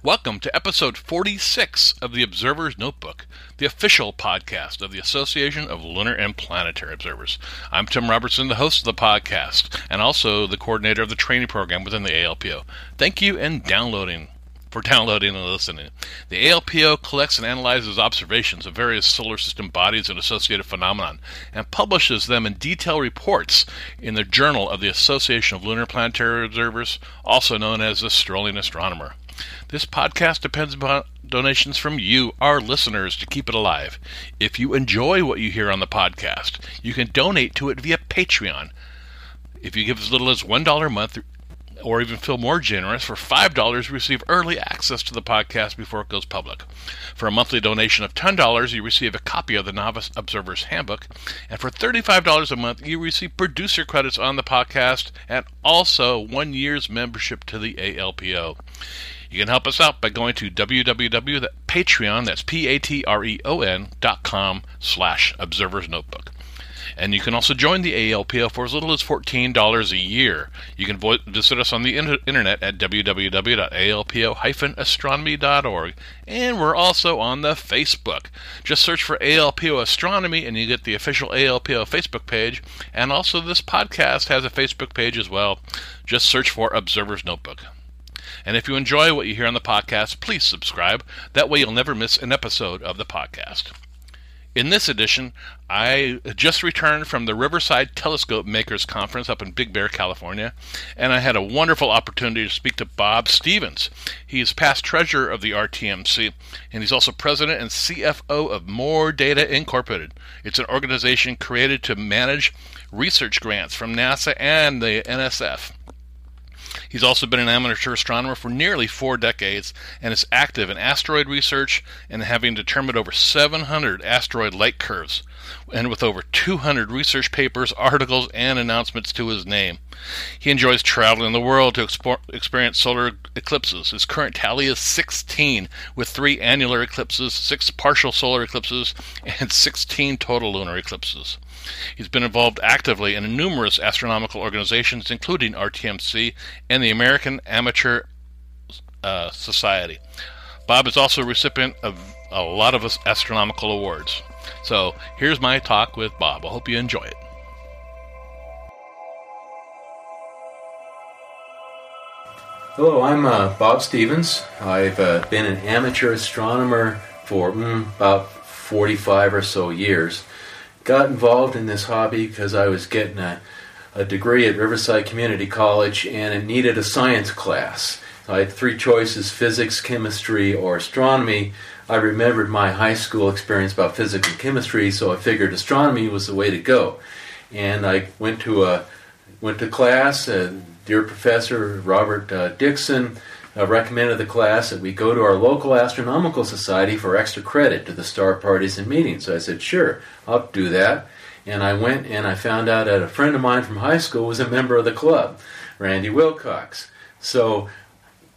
Welcome to episode 46 of the Observer's Notebook, the official podcast of the Association of Lunar and Planetary Observers. I'm Tim Robertson, the host of the podcast, and also the coordinator of the training program within the ALPO. Thank you and downloading for downloading and listening. The ALPO collects and analyzes observations of various solar system bodies and associated phenomena and publishes them in detailed reports in the Journal of the Association of Lunar Planetary Observers, also known as the Strolling Astronomer. This podcast depends upon donations from you, our listeners, to keep it alive. If you enjoy what you hear on the podcast, you can donate to it via Patreon. If you give as little as $1 a month, or even feel more generous, for $5 you receive early access to the podcast before it goes public. For a monthly donation of $10, you receive a copy of the Novice Observer's Handbook. And for $35 a month, you receive producer credits on the podcast and also one year's membership to the ALPO. You can help us out by going to www.patreon, that's P-A-T-R-E-O-N dot com slash observer's notebook. And you can also join the ALPO for as little as $14 a year. You can vo- visit us on the inter- internet at www.alpo-astronomy.org. And we're also on the Facebook. Just search for ALPO Astronomy and you get the official ALPO Facebook page. And also, this podcast has a Facebook page as well. Just search for Observer's Notebook. And if you enjoy what you hear on the podcast, please subscribe. That way you'll never miss an episode of the podcast. In this edition, I just returned from the Riverside Telescope Makers Conference up in Big Bear, California, and I had a wonderful opportunity to speak to Bob Stephens. He is past treasurer of the RTMC, and he's also president and CFO of More Data Incorporated. It's an organization created to manage research grants from NASA and the NSF. He's also been an amateur astronomer for nearly four decades and is active in asteroid research and having determined over 700 asteroid light curves, and with over 200 research papers, articles, and announcements to his name. He enjoys traveling the world to experience solar eclipses. His current tally is 16, with three annular eclipses, six partial solar eclipses, and 16 total lunar eclipses. He's been involved actively in numerous astronomical organizations, including RTMC and the American Amateur uh, Society. Bob is also a recipient of a lot of astronomical awards. So here's my talk with Bob. I hope you enjoy it. Hello, I'm uh, Bob Stephens. I've uh, been an amateur astronomer for mm, about 45 or so years. Got involved in this hobby because I was getting a, a degree at Riverside Community College and it needed a science class. I had three choices physics, chemistry, or astronomy. I remembered my high school experience about physics and chemistry, so I figured astronomy was the way to go. And I went to a went to class. Uh, dear professor Robert uh, Dixon recommended the class that we go to our local astronomical society for extra credit to the star parties and meetings. So I said, sure, I'll do that. And I went and I found out that a friend of mine from high school was a member of the club, Randy Wilcox. So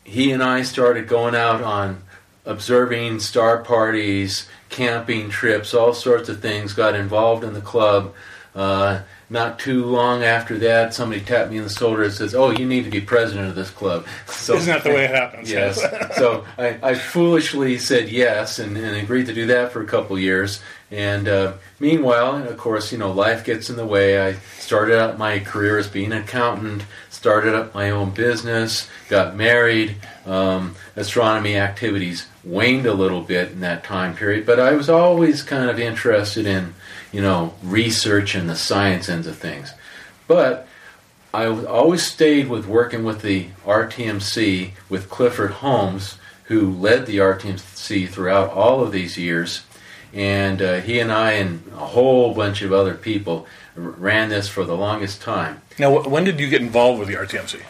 he and I started going out on observing star parties, camping trips, all sorts of things, got involved in the club. Uh, not too long after that, somebody tapped me on the shoulder and says, "Oh, you need to be president of this club." So, Isn't that the way it happens? yes. so I, I, foolishly said yes and, and, agreed to do that for a couple years. And uh, meanwhile, of course, you know, life gets in the way. I started out my career as being an accountant, started up my own business, got married. Um, astronomy activities waned a little bit in that time period, but I was always kind of interested in you know, research and the science ends of things. But I always stayed with working with the RTMC with Clifford Holmes, who led the RTMC throughout all of these years. And uh, he and I and a whole bunch of other people ran this for the longest time. Now, when did you get involved with the RTMC?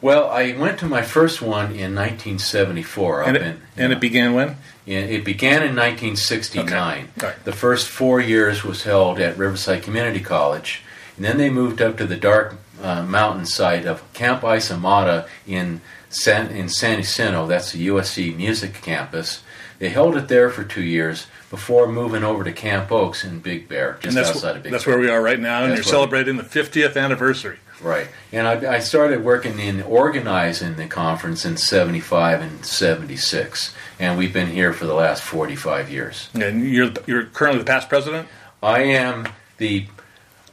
Well, I went to my first one in 1974 up And it, in. and it began when? It began in 1969. Okay. Right. The first four years was held at Riverside Community College, and then they moved up to the dark uh, mountain site of Camp ISOMATA in San in San Jacinto. That's the USC Music Campus. They held it there for two years before moving over to Camp Oakes in Big Bear, just outside of Big that's Bear. That's where we are right now, and That's you're celebrating the 50th anniversary. Right. And I, I started working in organizing the conference in 75 and 76. And we've been here for the last 45 years. And you're you're currently the past president. I am the,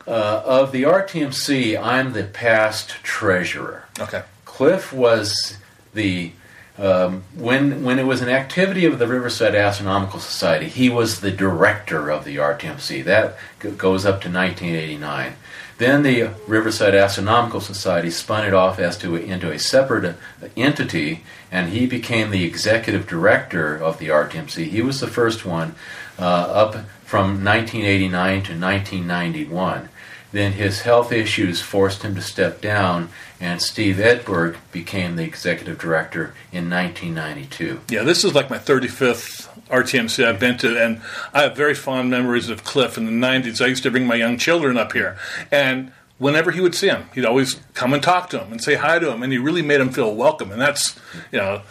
uh, of the RTMC, I'm the past treasurer. Okay. Cliff was the um, when when it was an activity of the Riverside Astronomical Society, he was the director of the RTMC. That g- goes up to 1989. Then the Riverside Astronomical Society spun it off as to into a separate uh, entity, and he became the executive director of the RTMC. He was the first one uh, up from 1989 to 1991. Then his health issues forced him to step down, and Steve Edberg became the executive director in 1992. Yeah, this is like my 35th RTMC I've been to, and I have very fond memories of Cliff in the 90s. I used to bring my young children up here, and whenever he would see him, he'd always come and talk to him and say hi to him, and he really made him feel welcome. And that's, you know,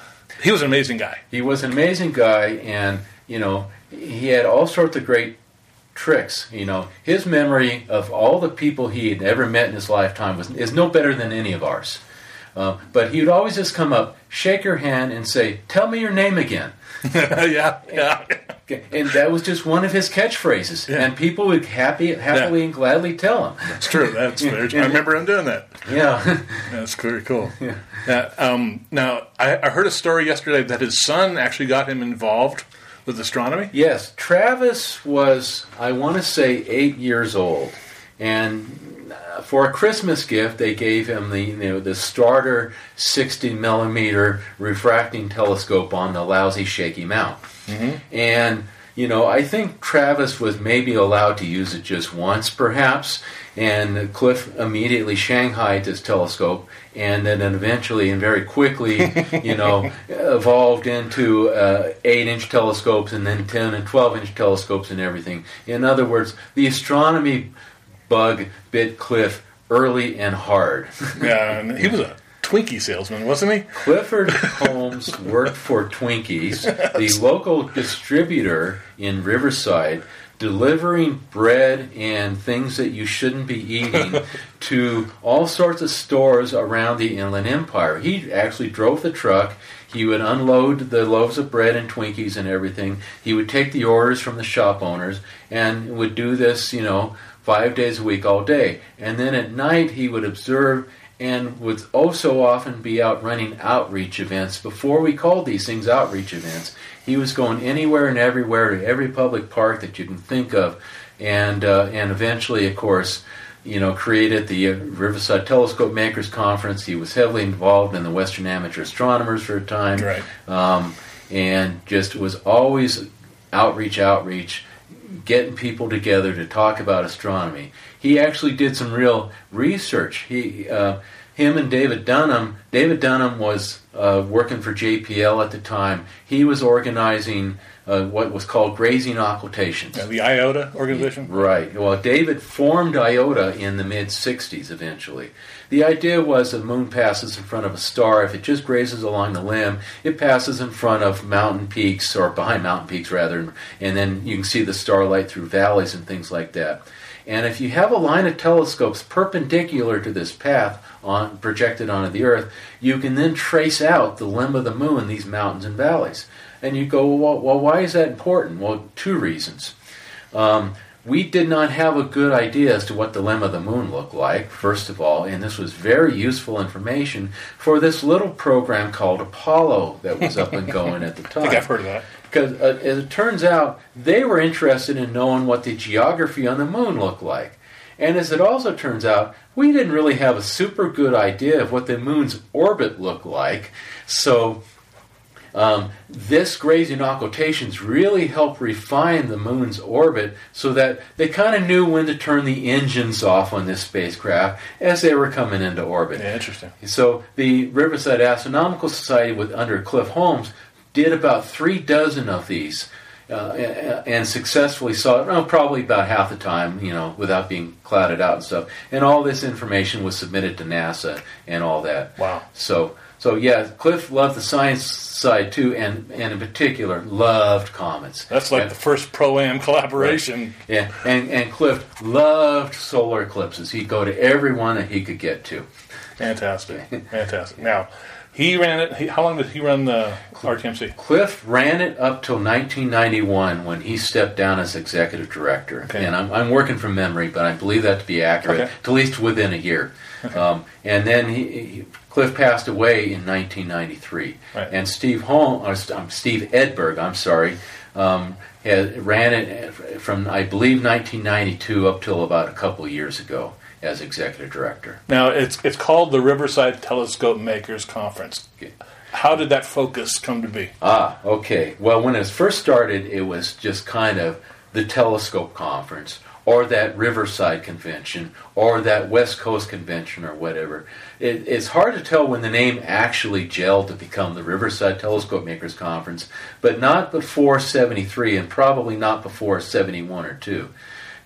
he was an amazing guy. He was an amazing guy, and you know he had all sorts of great tricks. You know his memory of all the people he had ever met in his lifetime was is no better than any of ours. Uh, but he would always just come up, shake your hand, and say, "Tell me your name again." yeah, yeah. And that was just one of his catchphrases, Yeah. and people would happy, happily and gladly tell him. That's true. That's very true. I remember him doing that. Yeah, That's very cool. Yeah. um, now, I, I heard a story yesterday that his son actually got him involved with astronomy. yes. Travis was, I want to say, eight years old, and for a Christmas gift, they gave him the you know the starter 60 millimeter refracting telescope on the lousy shaky mount, and. You know, I think Travis was maybe allowed to use it just once, perhaps, and Cliff immediately shanghaied his telescope, and then eventually and very quickly, you know, evolved into uh, eight-inch telescopes and then ten and twelve-inch telescopes and everything. In other words, the astronomy bug bit Cliff early and hard. Yeah, and he was a Twinkie salesman, wasn't he? Clifford Holmes worked for Twinkies, the local distributor in Riverside, delivering bread and things that you shouldn't be eating to all sorts of stores around the Inland Empire. He actually drove the truck. He would unload the loaves of bread and Twinkies and everything. He would take the orders from the shop owners and would do this, you know, five days a week, all day. And then at night, he would observe and would also often be out running outreach events. Before we called these things outreach events, he was going anywhere and everywhere to every public park that you can think of, and uh, and eventually, of course, you know, created the uh, Riverside Telescope Makers Conference. He was heavily involved in the Western Amateur Astronomers for a time, Right. um, and just was always outreach, outreach, getting people together to talk about astronomy. He actually did some real research. He, uh, him and David Dunham. David Dunham was uh, working for JPL at the time. He was organizing uh, what was called grazing occultations. Yeah, the IOTA organization. Right. Well, David formed IOTA in the mid 60s eventually. The idea was the moon passes in front of a star. If it just grazes along the limb, it passes in front of mountain peaks, or behind mountain peaks rather, and then you can see the starlight through valleys and things like that. And if you have a line of telescopes perpendicular to this path on projected onto the Earth, you can then trace out the limb of the moon, these mountains and valleys. And you go, well, well why is that important? Well, two reasons. Um, we did not have a good idea as to what the limb of the moon looked like, first of all, and this was very useful information for this little program called Apollo that was up and going at the time. I think I've heard of that. Because uh, as it turns out, they were interested in knowing what the geography on the moon looked like. And as it also turns out, we didn't really have a super good idea of what the moon's orbit looked like. So um, this grazing occultations really helped refine the moon's orbit so that they kind of knew when to turn the engines off on this spacecraft as they were coming into orbit. Yeah, interesting. So the Riverside Astronomical Society, with under Cliff Holmes, did about three dozen of these. Uh, and, successfully saw it well, probably about half the time, you know, without being clouded out and stuff. And all this information was submitted to NASA and all that. Wow. So, so yeah, Cliff loved the science side too, and, and in particular loved comets. That's like And- the first pro am collaboration. yeah, and, and Cliff loved solar eclipses. He'd go to every one that he could get to. Fantastic, fantastic. Now, he ran it. He, how long did he run the RTMC? Cliff ran it up till 1991 when he stepped down as executive director. Okay. And I'm, I'm working from memory, but I believe that to be accurate, Okay. at least within a year. Um, and then he, he, Cliff passed away in 1993. Right. And Steve Holm, or, um, Steve Edberg, I'm sorry, um, had, ran it from I believe 1992 up till about a couple of years ago as executive director. Now, it's it's called the Riverside Telescope Makers Conference. Okay. How did that focus come to be? Ah, okay. Well, when it first started, it was just kind of the Telescope Conference or that Riverside Convention or that West Coast Convention or whatever. It, it's hard to tell when the name actually gelled to become the Riverside Telescope Makers Conference, but not before 73 and probably not before 71 or 2.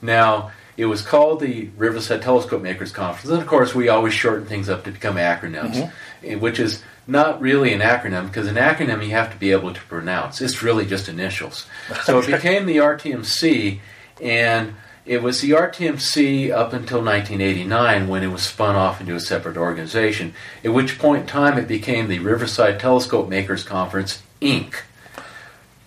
Now, it was called the Riverside Telescope Makers Conference, and of course, we always shorten things up to become acronyms, eh, which is not really an acronym because an acronym you have to be able to pronounce. It's really just initials. So it became the RTMC, and it was the RTMC up until 1989 when it was spun off into a separate organization, at which point in time it became the Riverside Telescope Makers Conference, Inc.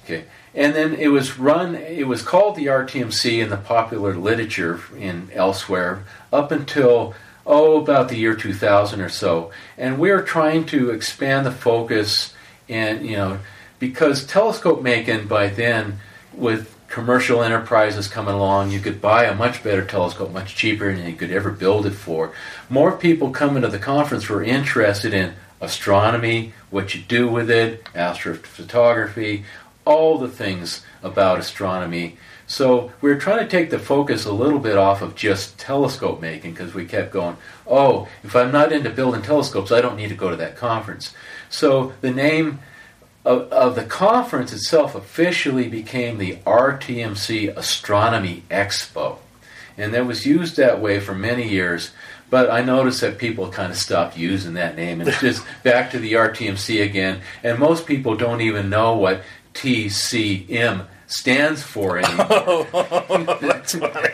Okay. And then it was run, it was called the RTMC in the popular literature in elsewhere up until, oh, about the year 2000 or so. And we're trying to expand the focus and, you know, because telescope making by then, with commercial enterprises coming along, you could buy a much better telescope, much cheaper than you could ever build it for. More people coming to the conference were interested in astronomy, what you do with it, astrophotography, all the things about astronomy. So we are trying to take the focus a little bit off of just telescope making because we kept going, oh, if I'm not into building telescopes, I don't need to go to that conference. So the name of, of the conference itself officially became the RTMC Astronomy Expo. And that was used that way for many years. But I noticed that people kind of stopped using that name, and it's just back to the RTMC again. And most people don't even know what TCM stands for anymore. Oh, that's funny.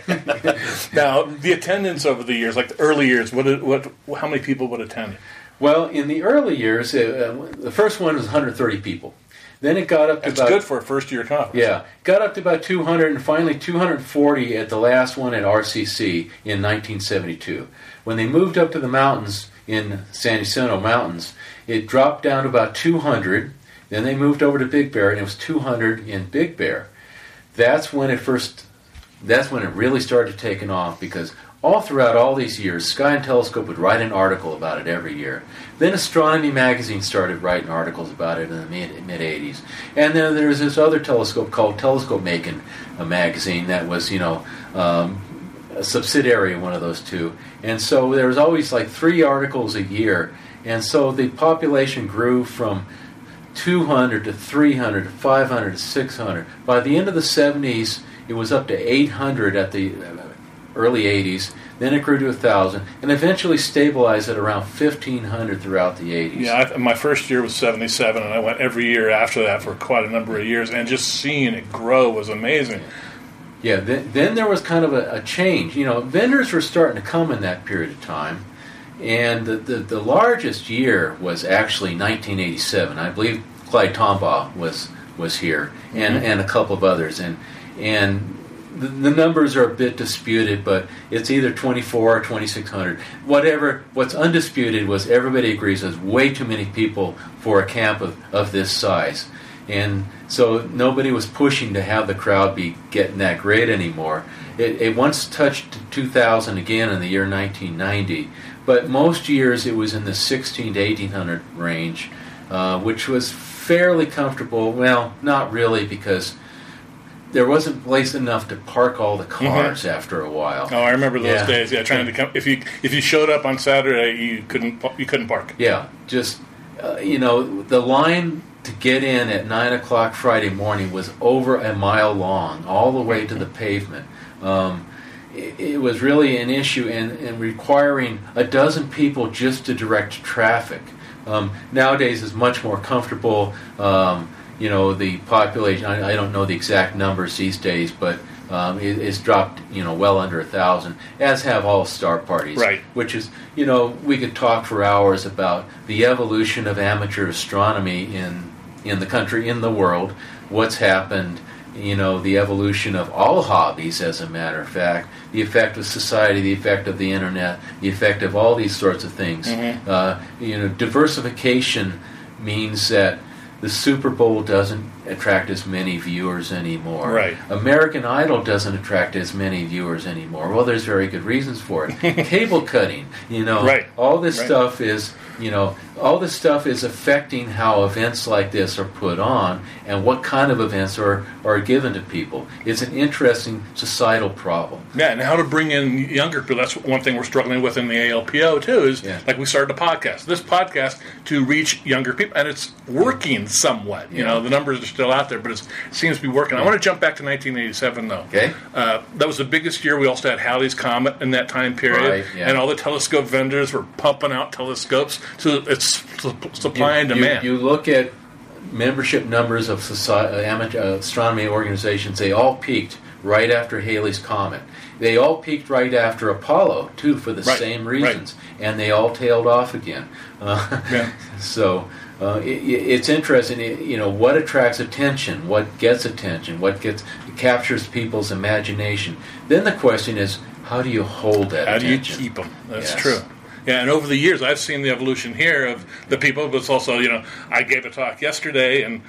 now, the attendance over the years, like the early years, what what how many people would attend? Well, in the early years, uh, uh, the first one was 130 people. Then it got up to That's about good for a first year conference. Yeah, got up to about 200 and finally 240 at the last one at RCC in 1972. When they moved up to the mountains in San Jacinto Mountains, it dropped down to about 200. Then they moved over to Big Bear and it was 200 in Big Bear. That's when it first that's when it really started taking off because all throughout all these years, Sky and Telescope would write an article about it every year. Then Astronomy Magazine started writing articles about it in the mid mid 80s. And then there was this other telescope called Telescope Making, a magazine that was, you know, um, a subsidiary of one of those two. And so there was always like three articles a year. And so the population grew from 200 to 300 to 500 to 600. By the end of the 70s, it was up to 800 at the early 80s. Then it grew to 1,000 and eventually stabilized at around 1,500 throughout the 80s. Yeah, I, my first year was 77, and I went every year after that for quite a number of years, and just seeing it grow was amazing. Yeah, then, then there was kind of a, a change. You know, vendors were starting to come in that period of time. And the, the, the largest year was actually 1987. I believe Clyde Tombaugh was was here, and, mm-hmm. and a couple of others. And and the, the numbers are a bit disputed, but it's either 24 or 2600. Whatever. What's undisputed was everybody agrees there's way too many people for a camp of, of this size. And so nobody was pushing to have the crowd be getting that great anymore. It, it once touched 2,000 again in the year 1990, but most years it was in the 16 to 1800 range. uh, which was fairly comfortable. Well, not really because there wasn't place enough to park all the cars after a while. Oh, I remember those Yeah. days. Yeah, trying to come. If you if you showed up on Saturday, you couldn't you couldn't park. Yeah, just uh, you know, the line to get in at nine o'clock Friday morning was over a mile long, all the way to the pavement. Um, it, it was really an issue and, and requiring a dozen people just to direct traffic. Um, nowadays, is much more comfortable. Um, you know, the population. I, I don't know the exact numbers these days, but um, it, it's dropped. You know, well under a thousand, as have all star parties Right. which is, you know, we could talk for hours about the evolution of amateur astronomy in in the country, in the world, what's happened, you know, the evolution of all hobbies, as a matter of fact, the effect of society, the effect of the internet, the effect of all these sorts of things. Uh, you know, diversification means that the Super Bowl doesn't attract as many viewers anymore. Right. American Idol doesn't attract as many viewers anymore. Well, there's very good reasons for it. Cable cutting, you know, Right. all this Right. stuff is, you know, all this stuff is affecting how events like this are put on and what kind of events are, are given to people. It's an interesting societal problem. Yeah, and how to bring in younger people. That's one thing we're struggling with in the ALPO too. Is Yeah. like we started a podcast. This podcast to reach younger people, and it's working somewhat. You Yeah. know, the numbers are still out there, but it seems to be working. I want to jump back to 1987 though. Okay. Uh, that was the biggest year. We also had Halley's Comet in that time period, Right, yeah. and all the telescope vendors were pumping out telescopes. So it's su- supply and you, demand. You, look at membership numbers of society, amateur uh, astronomy organizations; they all peaked right after Halley's Comet. They all peaked right after Apollo too, for the Right, same right. reasons, and they all tailed off again. Uh, Yeah. So. Uh, it, it's interesting, you know, what attracts attention, what gets attention, what gets captures people's imagination. Then the question is, how do you hold that How do you keep them? That's Yes. true. Yeah, and over the years, I've seen the evolution here of the people, but it's also, you know, I gave a talk yesterday and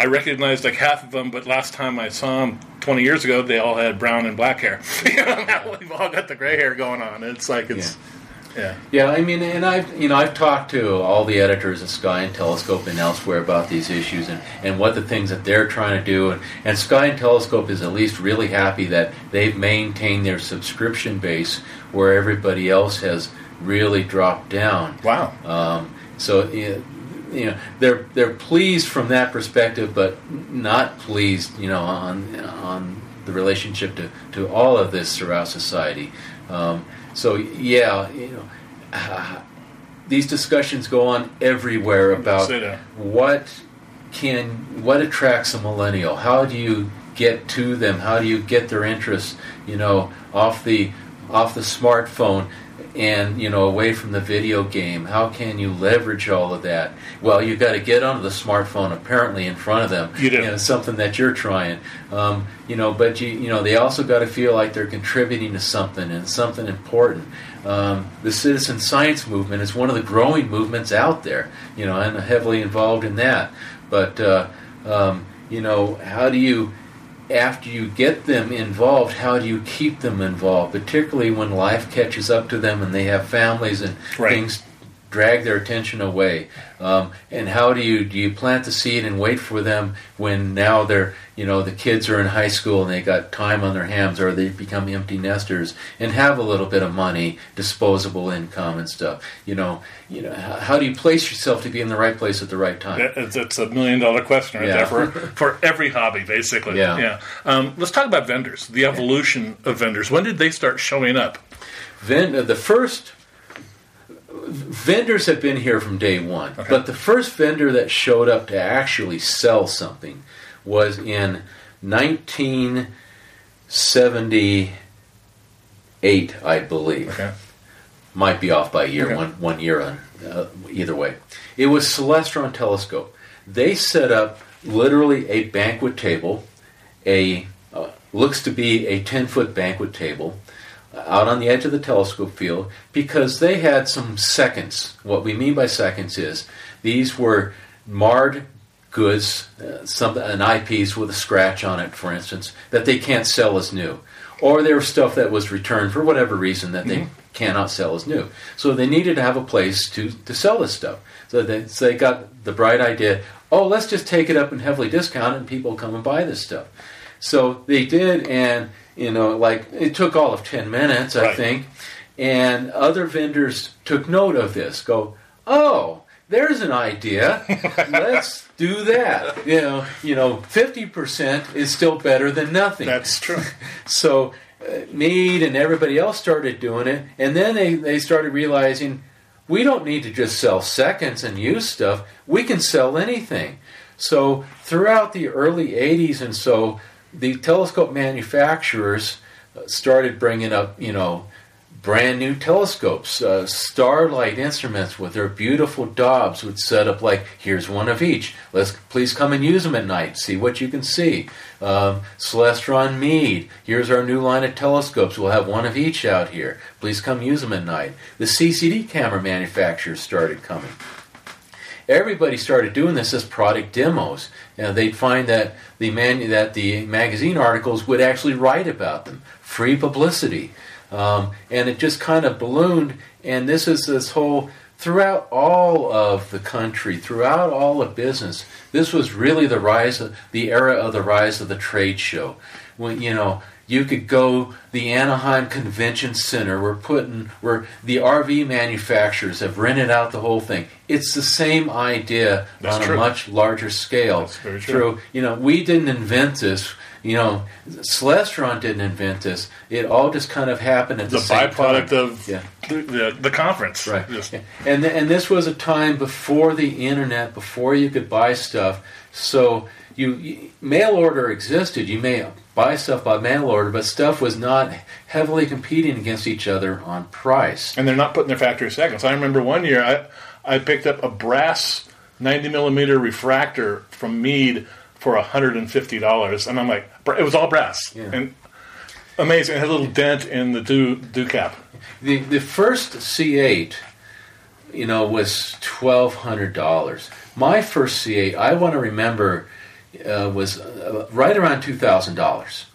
I recognized like half of them, but last time I saw them 20 years ago, they all had brown and black hair. you know, now we've all got the gray hair going on. It's like, it's, yeah. Yeah, Yeah, I mean, and I've you know I've talked to all the editors of Sky and Telescope and elsewhere about these issues and, and what the things that they're trying to do, and, and Sky and Telescope is at least really happy that they've maintained their subscription base where everybody else has really dropped down. Wow. Um, so you you know they're they're pleased from that perspective, but not pleased you know on on the relationship to, to all of this throughout society. Um, so yeah, you know. these discussions go on everywhere about what can what attracts a millennial. How do you get to them? How do you get their interest? You know, off the off the smartphone and you know away from the video game. How can you leverage all of that? Well, you've got to get onto the smartphone apparently in front of them. You do. know, something that you're trying. Um, you know, but you you know they also got to feel like they're contributing to something and something important. Um, the citizen science movement is one of the growing movements out there. You know, I'm heavily involved in that. But uh, um, you know, how do you after you get them involved, how do you keep them involved, particularly when life catches up to them and they have families and Right. things drag their attention away? Um, and how do you do you plant the seed and wait for them when now they're you know the kids are in high school and they got time on their hands or they become empty nesters and have a little bit of money, disposable income and stuff. You know, you know how, how do you place yourself to be in the right place at the right time? It's, it's a million dollar question right Yeah. there for, for every hobby, basically. Yeah. yeah. Um, let's talk about vendors, the evolution of vendors. When did they start showing up? Vend- uh, the first vendors have been here from day one, but the first vendor that showed up to actually sell something was in 1978, I believe. Okay. Might be off by a year, Okay. one one year on uh, either way. It was Celestron Telescope. They set up literally a banquet table, a uh, looks to be a ten foot banquet table, out on the edge of the telescope field because they had some seconds. What we mean by seconds is these were marred goods, uh, some an eyepiece with a scratch on it, for instance, that they can't sell as new, or there was stuff that was returned for whatever reason that they cannot sell as new. So they needed to have a place to, to sell this stuff. So they, so they got the bright idea oh, let's just take it up and heavily discount it and people come and buy this stuff. So they did, and you know, like it took all of 10 minutes, I Right. think. And other vendors took note of this. Go, oh, there's an idea. Let's do that. You know, you know, 50% is still better than nothing. That's true. So uh, Meade and everybody else started doing it, and then they, they started realizing we don't need to just sell seconds and used stuff. We can sell anything. So throughout the early 80s and so, the telescope manufacturers uh, started bringing up, you know, brand new telescopes. Uh, Starlight Instruments with their beautiful Dobs would set up like, here's one of each. Let's please come and use them at night. See what you can see. Um, Celestron Meade. Here's our new line of telescopes. We'll have one of each out here. Please come use them at night. The CCD camera manufacturers started coming everybody started doing this as product demos. And they'd find that the man, that the magazine articles would actually write about them, free publicity, um, and it just kind of ballooned. And this is this whole throughout all of the country, throughout all of business. This was really the rise of the era of the rise of the trade show. When you know you could go the Anaheim Convention Center. We're putting where the RV manufacturers have rented out the whole thing. It's the same idea That's on true. a much larger scale. That's very true. Through you know, we didn't invent this. You know, Celestron didn't invent this. It all just kind of happened at the, The same byproduct time. of Yeah. the, the, the conference. Right. Just- And th- and this was a time before the internet, before you could buy stuff. So you, you mail order existed. You may buy stuff by mail order, but stuff was not heavily competing against each other on price. and they're not putting their factory seconds. I remember one year I I picked up a brass 90 millimeter refractor from Meade for $150, and I'm like, it was all brass Yeah. and amazing. It had a little dent in the dew dew cap. The the first C8, you know, was twelve hundred dollars. My first C8, I want to remember, uh, was uh, right around two thousand dollars.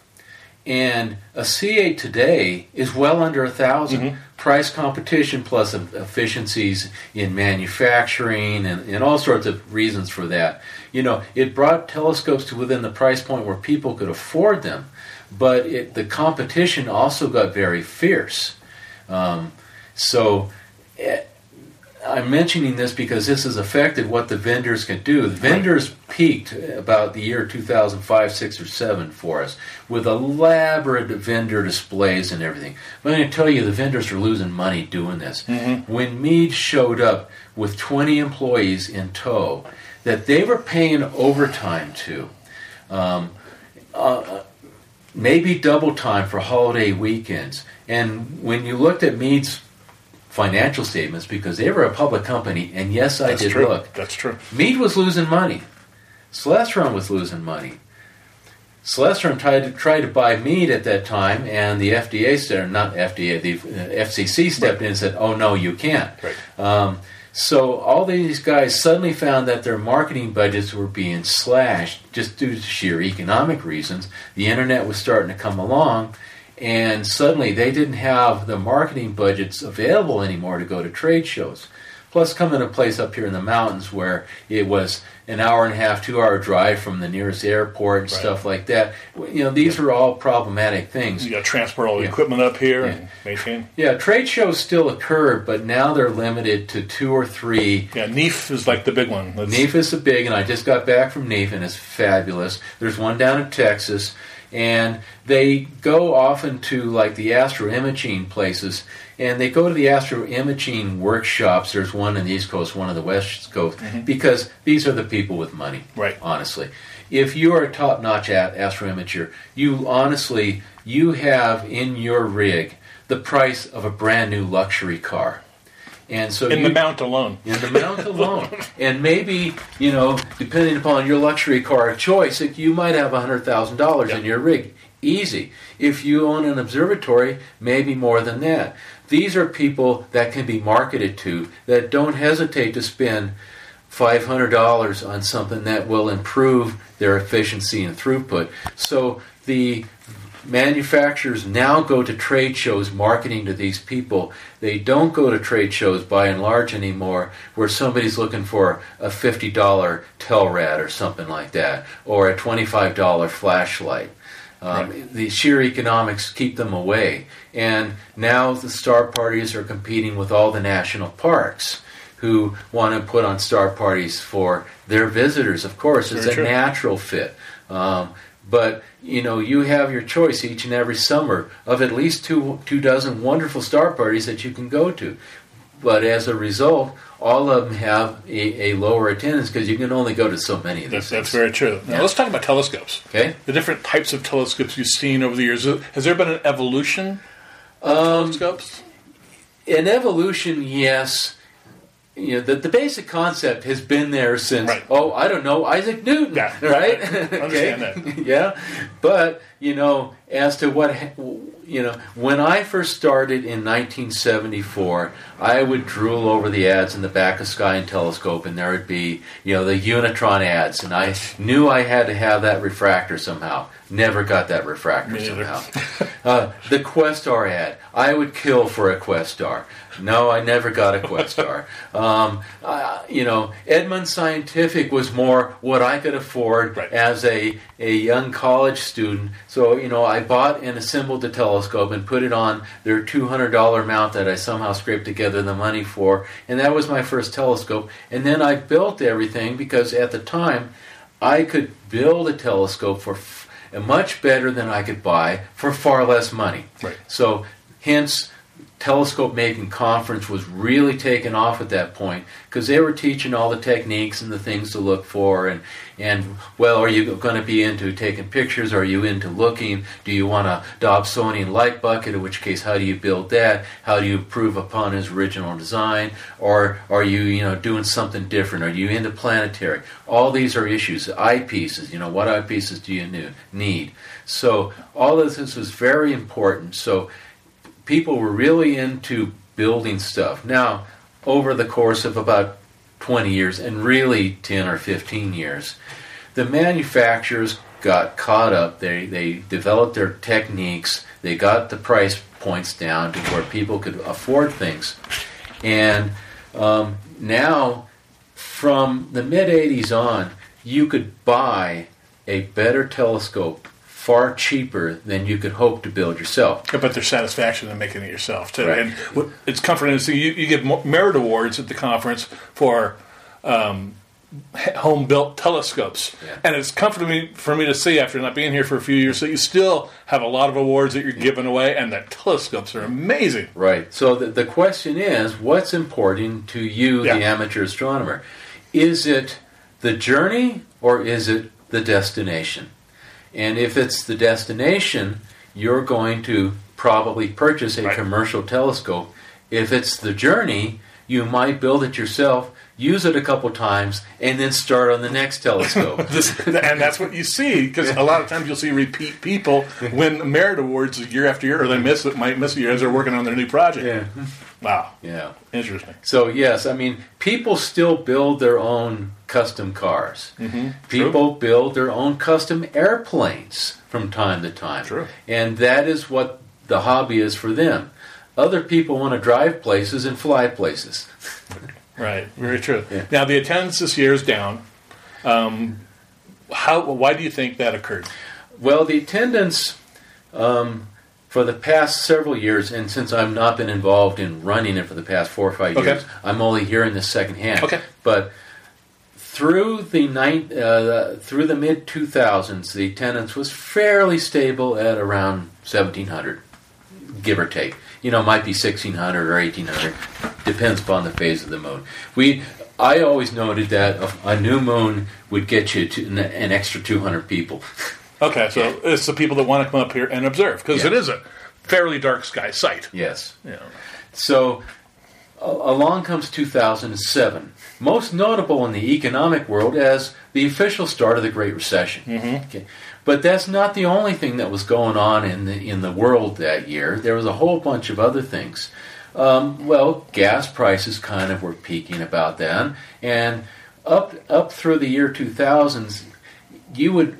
And a C8 today is well under a 1000 Price competition plus efficiencies in manufacturing and, and all sorts of reasons for that. You know, it brought telescopes to within the price point where people could afford them, but it, the competition also got very fierce. Um, so eh, I'm mentioning this because this has affected what the vendors can do. The vendors peaked about the year 2005, 6, or 7 for us with elaborate vendor displays and everything. But I'm going to tell you, the vendors are losing money doing this. When Meade showed up with 20 employees in tow that they were paying overtime to, um, uh, maybe double time for holiday weekends. And when you looked at Meade's financial statements, because they were a public company, and yes, I That's did true. look, That's true. Meade was losing money. Celestron was losing money. Celestron tried to try to buy Meade at that time, and the FDA said, not FDA, the uh, FCC stepped in and said, "Oh no, you can't." Right. Um, so all these guys suddenly found that their marketing budgets were being slashed just due to sheer economic reasons. The internet was starting to come along, and suddenly they didn't have the marketing budgets available anymore to go to trade shows. Plus, coming to a place up here in the mountains where it was an hour and a half, two hour drive from the nearest airport and Right. stuff like that. You know, these are all problematic things. You got to transport all the Yeah. equipment up here Yeah. and maintain. Yeah, trade shows still occur, but now they're limited to two or three Yeah, NEAF is like the big one. That's- NEAF is a big, and I just got back from NEAF, and it's fabulous. There's one down in Texas, and they go often to like the astroimaging places, and they go to the astroimaging workshops. There's one in the East Coast, one on the West Coast, mm-hmm. because these are the people with money. Right. Honestly, if you are a top-notch at astroimager, you honestly you have in your rig the price of a brand new luxury car. And so in you, the mount alone. in the mount alone. and maybe, you know, depending upon your luxury car of choice, it- you might have $100,000 in your rig. Easy. If you own an observatory, maybe more than that. These are people that can be marketed to that don't hesitate to spend $500 on something that will improve their efficiency and throughput. So the manufacturers now go to trade shows marketing to these people. They don't go to trade shows by and large anymore where somebody's looking for a $50 Telrad or something like that, or a $25 flashlight. Um, Right. The sheer economics keep them away. And now the star parties are competing with all the national parks who want to put on star parties for their visitors. Of course, it's Very a true. natural fit. Um, but you know, you have your choice each and every summer of at least two two dozen wonderful star parties that you can go to. But as a result, all of them have a, a lower attendance because you can only go to so many of That's, that's very true. Now Yeah. let's talk about telescopes. Okay. The different types of telescopes you've seen over the years. Has there been an evolution of Um, telescopes? in evolution, yes. You know, the, the basic concept has been there since, Right. oh, I don't know, Isaac Newton, Yeah. right? Understand that. yeah. But, you know, as to what, you know, when I first started in 1974, I would drool over the ads in the back of Sky and Telescope, and there would be, you know, the Unitron ads, and I knew I had to have that refractor somehow. Never got that refractor Me somehow. uh, the Questar ad, I would kill for a Questar. No, I never got a Questar. um, uh, you know, Edmund Scientific was more what I could afford Right. as a, a young college student. So, you know, I bought and assembled the telescope and put it on their $200 mount that I somehow scraped together the money for. And that was my first telescope. And then I built everything because at the time I could build a telescope for f- much better than I could buy for far less money. Right. So, hence, telescope making conference was really taken off at that point because they were teaching all the techniques and the things to look for and and well are you going to be into taking pictures? Are you into looking? Do you want a Dobsonian light bucket? In which case how do you build that? How do you improve upon his original design? Or are you you know doing something different? Are you into planetary? All these are issues eyepieces you know what eyepieces do you need? So all of this was very important. So people were really into building stuff. Now, over the course of about 20 years, and really 10 or 15 years, the manufacturers got caught up. They, they developed their techniques, they got the price points down to where people could afford things. And um, now, from the mid 80s on, you could buy a better telescope far cheaper than you could hope to build yourself. But there's satisfaction in making it yourself too, Right. and it's comforting to see you, you get merit awards at the conference for um, home built telescopes, Yeah. and it's comforting for me to see after not being here for a few years that you still have a lot of awards that you're giving away, and that telescopes are amazing. Right. So the, the question is what's important to you, Yeah. the amateur astronomer? Is it the journey or is it the destination? And if it's the destination, you're going to probably purchase a Right. commercial telescope. If it's the journey, you might build it yourself, use it a couple times, and then start on the next telescope. This, and that's what you see because a lot of times you'll see repeat people win merit awards year after year, or they miss it, might miss a year as they're working on their new project. yeah. Wow, Yeah. interesting. So yes, I mean people still build their own custom cars. Mm-hmm. People build their own custom airplanes from time to time. True. And that is what the hobby is for them. Other people want to drive places and fly places. Right, very true. Yeah. Now the attendance this year is down. Um, how? Why do you think that occurred? Well, the attendance um, for the past several years, and since I've not been involved in running it for the past four or five Okay. years, I'm only hearing this secondhand. Okay. But through the uh, through the mid 2000s, the attendance was fairly stable at around 1,700, give or take. You know, it might be 1,600 or 1,800, depends upon the phase of the moon. We, I always noted that a, a new moon would get you to an, an extra 200 people. Okay, so it's the people that want to come up here and observe because Yeah. it is a fairly dark sky site. yes. Know. So a- along comes 2007, most notable in the economic world as the official start of the Great Recession. Okay. But that's not the only thing that was going on in the in the world that year. There was a whole bunch of other things. Um, well, gas prices kind of were peaking about then, and up up through the year 2000s, you would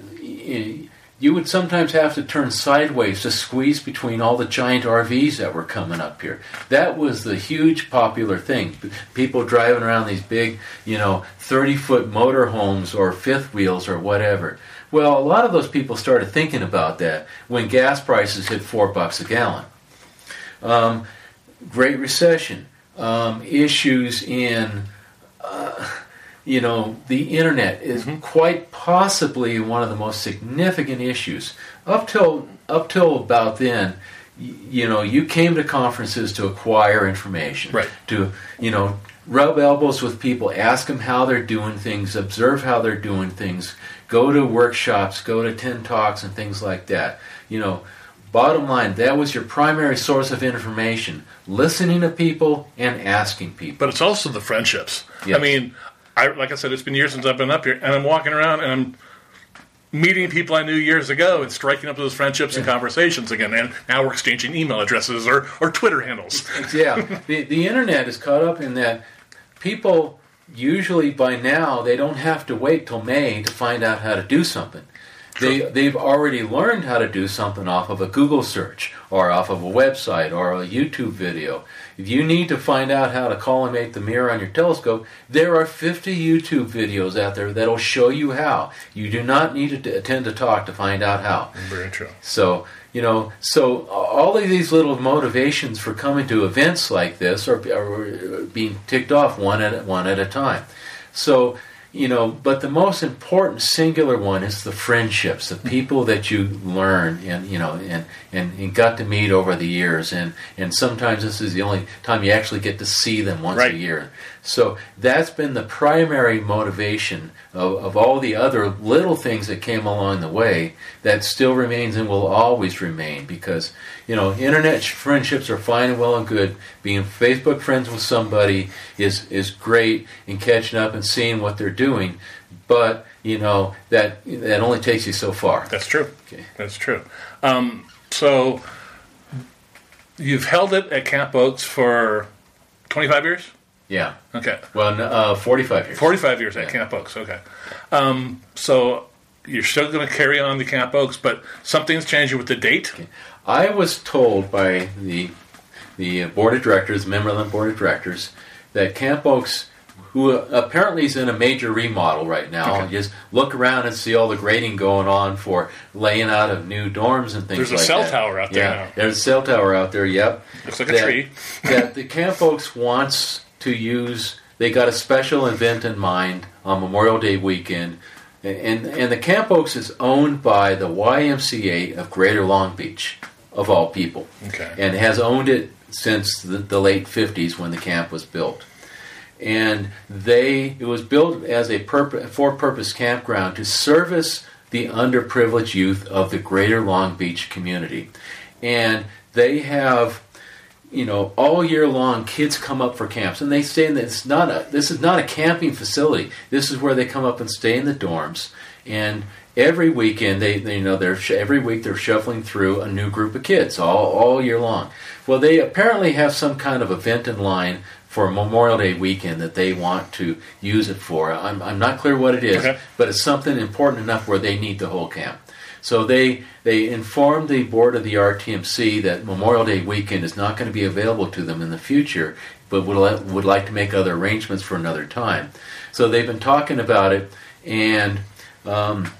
you would sometimes have to turn sideways to squeeze between all the giant RVs that were coming up here. That was the huge popular thing. People driving around these big, you know, 30 foot motorhomes or fifth wheels or whatever. Well, a lot of those people started thinking about that when gas prices hit four bucks a gallon. Um, Great Recession, um, issues in. Uh, you know, the internet is Mm-hmm. quite possibly one of the most significant issues. Up till up till about then, y- you know, you came to conferences to acquire information, Right. To you know, rub elbows with people, ask them how they're doing things, observe how they're doing things, go to workshops, go to ten talks and things like that. You know. Bottom line, that was your primary source of information. Listening to people and asking people. But it's also the friendships. Yes. I mean, I like I said, it's been years since I've been up here, and I'm walking around and I'm meeting people I knew years ago and striking up those friendships and conversations again. And now we're exchanging email addresses or, or Twitter handles. yeah, the, the internet is caught up in that people usually by now they don't have to wait till May to find out how to do something. They, they've already learned how to do something off of a Google search or off of a website or a YouTube video. If you need to find out how to collimate the mirror on your telescope, there are 50 YouTube videos out there that'll show you how. You do not need to attend a talk to find out how. Very true. So, you know, so all of these little motivations for coming to events like this are, are being ticked off one at one at a time. So, you know, but the most important singular one is the friendships, the people that you learn and you know and, and, and got to meet over the years and, and sometimes this is the only time you actually get to see them once Right. a year. So that's been the primary motivation of, of all the other little things that came along the way that still remains and will always remain because, you know, internet friendships are fine and well and good. Being Facebook friends with somebody is, is great and catching up and seeing what they're doing. But, you know, that, that only takes you so far. That's true. Okay. That's true. Um, so you've held it at Camp Oakes for 25 years? Yeah. Okay. Well, n- uh, 45 years. 45 years at Yeah. Camp Oakes. Okay. Um, so you're still going to carry on the Camp Oakes, but something's changing with the date. I was told by the the board of directors, member of the board of directors, that Camp Oakes, who apparently is in a major remodel right now, Okay. just look around and see all the grading going on for laying out of new dorms and things There's a like cell that. tower out there yeah, now. There's a cell tower out there. Yep. Looks like a tree. that the Camp Oakes wants to use. They got a special event in mind on Memorial Day weekend, and and the Camp Oakes is owned by the YMCA of Greater Long Beach, of all people, Okay. and has owned it since the, the late '50s when the camp was built. And they it was built as a purpo- for-purpose campground to service the underprivileged youth of the Greater Long Beach community, and they have you know, all year long, kids come up for camps, and they stay in. The, it's not a. This is not a camping facility. This is where they come up and stay in the dorms. And every weekend, they, they you know they're sh- every week they're shuffling through a new group of kids all all year long. Well, they apparently have some kind of event in line for Memorial Day weekend that they want to use it for. I'm I'm not clear what it is, Okay. but it's something important enough where they need the whole camp. So they they informed the board of the RTMC that Memorial Day weekend is not going to be available to them in the future, but would would like to make other arrangements for another time. So they've been talking about it, and um,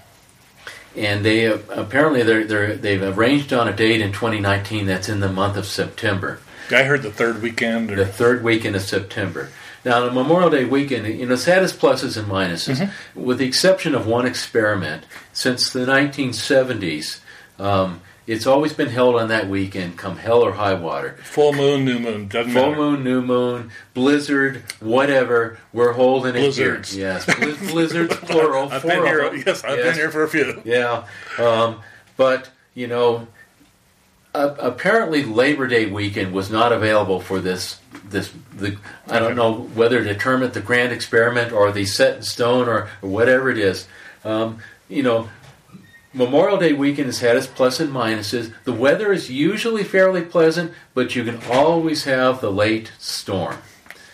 and they uh, apparently they're, they're they've arranged on a date in 2019 that's in the month of September I heard the third weekend. the third weekend of September. Now, the Memorial Day weekend, you know, it's had its pluses and minuses. With the exception of one experiment, since the 1970s, um, it's always been held on that weekend, come hell or high water. full moon, new moon, doesn't Full matter. moon, new moon, blizzard, whatever, we're holding Blizzards. it here. Yes, Blizz- blizzards, plural. I've been here. Yes, I've Yes. been here for a few. Yeah, um, but you know, uh, apparently Labor Day weekend was not available for this. This the I don't know whether to term it the grand experiment or the set in stone or, or whatever it is. Um, you know, Memorial Day weekend has had its plus and minuses. The weather is usually fairly pleasant, but you can always have the late storm.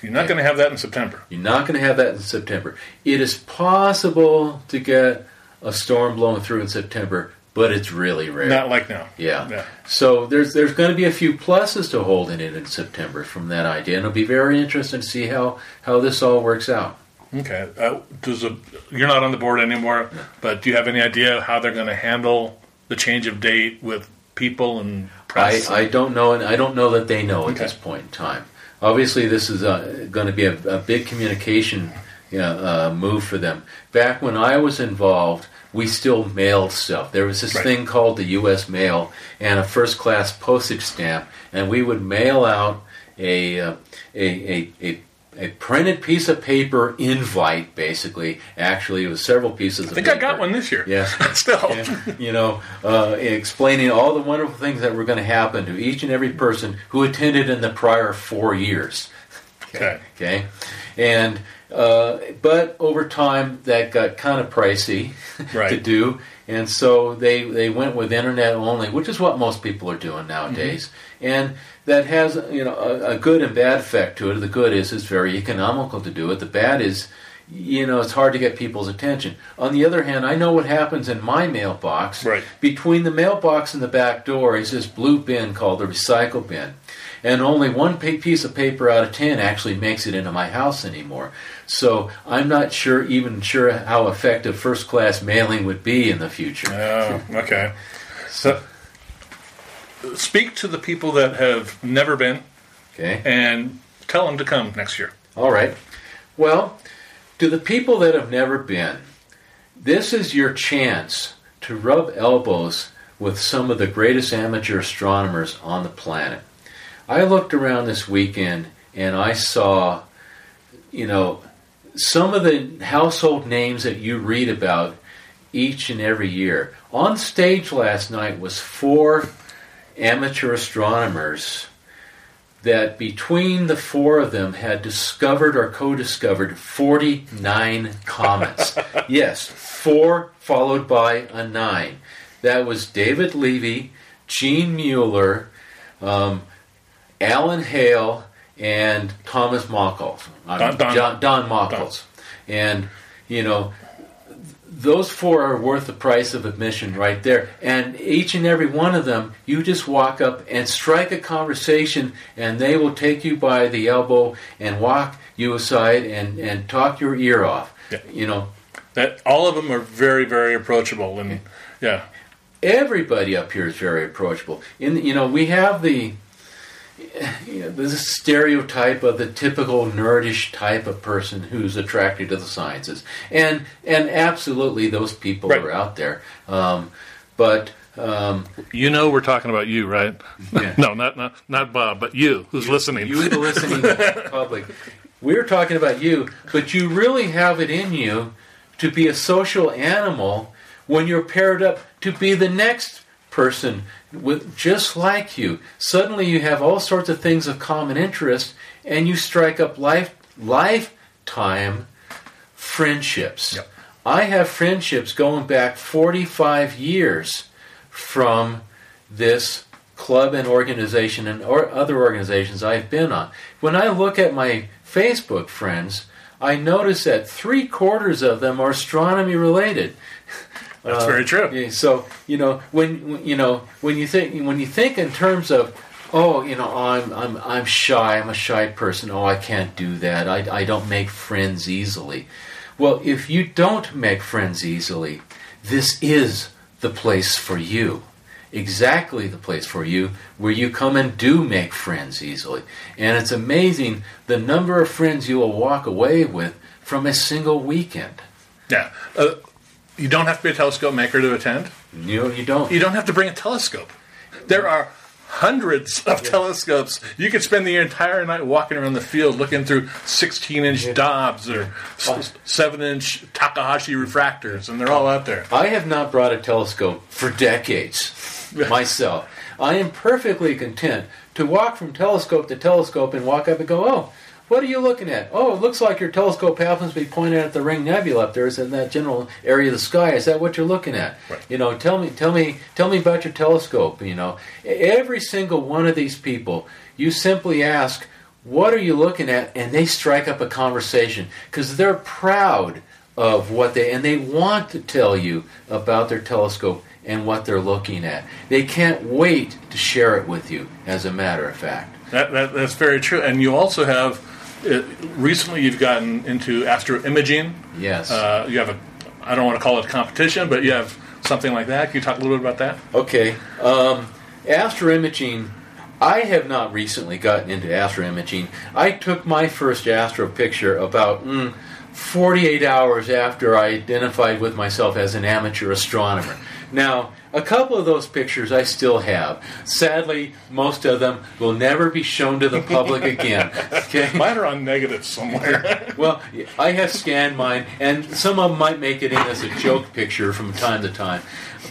You're not going to have that in September. You're not going to have that in September. It is possible to get a storm blowing through in September, but it's really rare. Not like now. Yeah. Yeah. So there's there's going to be a few pluses to holding it in September from that idea, and it'll be very interesting to see how how this all works out. Okay. Uh, does a, you're not on the board anymore, but do you have any idea how they're going to handle the change of date with people and I, press? I don't know, and I don't know that they know at this point in time. Obviously, this is uh, going to be a, a big communication you know, uh, move for them. Back when I was involved, we still mailed stuff. There was this Right. thing called the U.S. mail and a first-class postage stamp, and we would mail out a uh, a, a, a a printed piece of paper invite, basically. Actually, it was several pieces. Of paper. I think I got one this year. Yeah. Still. Yeah, you know, uh, explaining all the wonderful things that were going to happen to each and every person who attended in the prior four years. Okay. Okay, and uh, but over time that got kind of pricey Right. to do, and so they they went with internet only, which is what most people are doing nowadays, Mm-hmm. and that has you know a, a good and bad effect to it. The good is it's very economical to do it. The bad is you know it's hard to get people's attention. On the other hand, I know what happens in my mailbox. Right. Between the mailbox and the back door is this blue bin called the recycle bin. And only one piece of paper out of ten actually makes it into my house anymore. So I'm not sure, even sure, how effective first class mailing would be in the future. Oh, okay. So, speak to the people that have never been Okay. and tell them to come next year. All right. Well, to the people that have never been, this is your chance to rub elbows with some of the greatest amateur astronomers on the planet. I looked around this weekend and I saw, you know, some of the household names that you read about each and every year. On stage last night was four amateur astronomers that between the four of them had discovered or co-discovered 49 comets. yes, four followed by a nine. That was David Levy, Jean Mueller, um, Alan Hale, and Thomas Machholz. Don- Don- John, Don Machholz. And, you know, those four are worth the price of admission right there. And each and every one of them, you just walk up and strike a conversation, and they will take you by the elbow and walk you aside and, and talk your ear off. Yeah. You know, That all of them are very, very approachable, and yeah, everybody up here is very approachable. In you know, we have the you know, the stereotype of the typical nerdish type of person who's attracted to the sciences, and and absolutely those people Right. are out there. Um, but um, you know we're talking about you, right? Yeah. no, not not not Bob, but you who's listening. you, the listening public, we're talking about you, but you really have it in you to be a social animal when you're paired up to be the next person with just like you. Suddenly you have all sorts of things of common interest and you strike up life lifetime friendships. Yep. I have friendships going back 45 years from this club and organization and or other organizations I've been on. When I look at my Facebook friends, I notice that three quarters of them are astronomy related. That's very true. Yeah, so you know when when- you know when you think when you think in terms of oh you know I'm I'm I'm shy I'm a shy person oh I can't do that I I don't make friends easily. Well, if you don't make friends easily, this is the place for you. Exactly the place for you where you come and do make friends easily. And it's amazing the number of friends you will walk away with from a single weekend. Yeah, uh, you don't have to be a telescope maker to attend. Know, you don't. You don't have to bring a telescope. There are hundreds of telescopes. You could spend the entire night walking around the field looking through 16 inch Dobs or 7 inch Takahashi refractors, and they're all out there. I have not brought a telescope for decades myself. I am perfectly content to walk from telescope to telescope and walk up and go, oh, what are you looking at? Oh, it looks like your telescope happens to be pointed at the ring nebula up there. It's in that general area of the sky. Is that what you're looking at? Right. You know, tell me, tell me, tell me about your telescope. You know, every single one of these people, you simply ask, what are you looking at? And they strike up a conversation because they're proud of what they and they want to tell you about their telescope and what they're looking at. They can't wait to share it with you, as a matter of fact. That, that, that's very true. And you also have, uh, recently you've gotten into astro imaging. Yes. Uh, you have a, I don't want to call it a competition, but you have something like that. Can you talk a little bit about that? Okay. Um, astroimaging. I have not recently gotten into astroimaging. I took my first astro picture about mm, 48 hours after I identified with myself as an amateur astronomer. Now, a couple of those pictures I still have. Sadly, most of them will never be shown to the public again. Okay. Mine are on negative somewhere. Well, I have scanned mine, and some of them might make it in as a joke picture from time to time.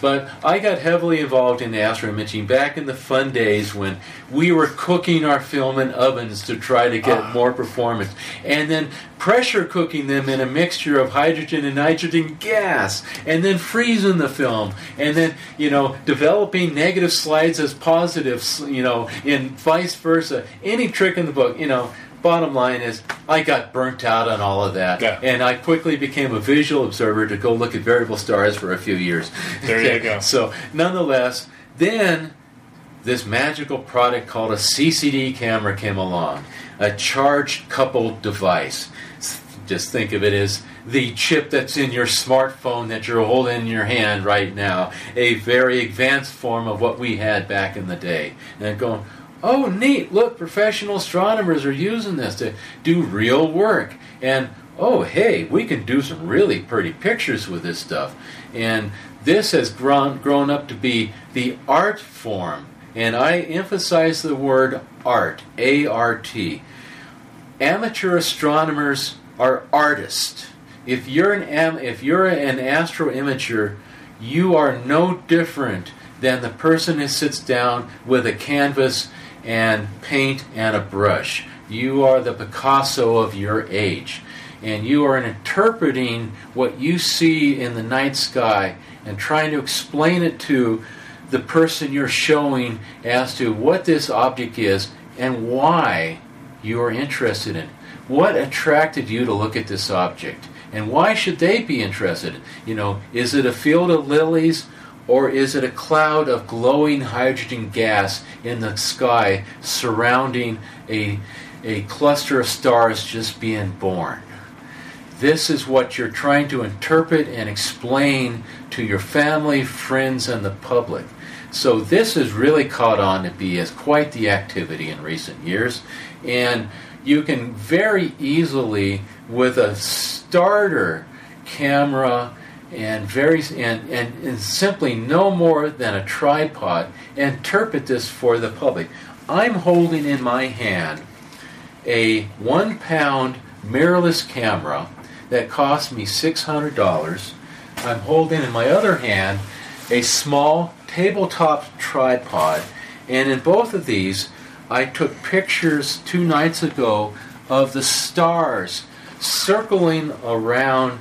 But I got heavily involved in astroimaging back in the fun days when we were cooking our film in ovens to try to get ah. more performance, and then pressure cooking them in a mixture of hydrogen and nitrogen gas, and then freezing the film, and then you know developing negative slides as positives, you know, and vice versa. Any trick in the book, you know bottom line is I got burnt out on all of that, Yeah. and I quickly became a visual observer to go look at variable stars for a few years. There you go. So, nonetheless, then this magical product called a CCD camera came along, a charged coupled device. Just think of it as the chip that's in your smartphone that you're holding in your hand right now, a very advanced form of what we had back in the day. And going, oh, neat, look, professional astronomers are using this to do real work. And oh, hey, we can do some really pretty pictures with this stuff. And this has grown, grown up to be the art form. And I emphasize the word art, A R T. Amateur astronomers are artists. If you're an am, if you're an astro imager, you are no different than the person who sits down with a canvas and paint and a brush. You are the Picasso of your age. And you are interpreting what you see in the night sky and trying to explain it to the person you're showing as to what this object is and why you are interested in. it. What attracted you to look at this object? And why should they be interested? You know, is it a field of lilies or is it a cloud of glowing hydrogen gas in the sky surrounding a, a cluster of stars just being born? This is what you're trying to interpret and explain to your family, friends, and the public. So this has really caught on to be as quite the activity in recent years, and you can very easily, with a starter camera and very and, and, and simply no more than a tripod, interpret this for the public. I'm holding in my hand a one pound mirrorless camera that cost me $600. I'm holding in my other hand a small tabletop tripod, and in both of these, I took pictures two nights ago of the stars circling around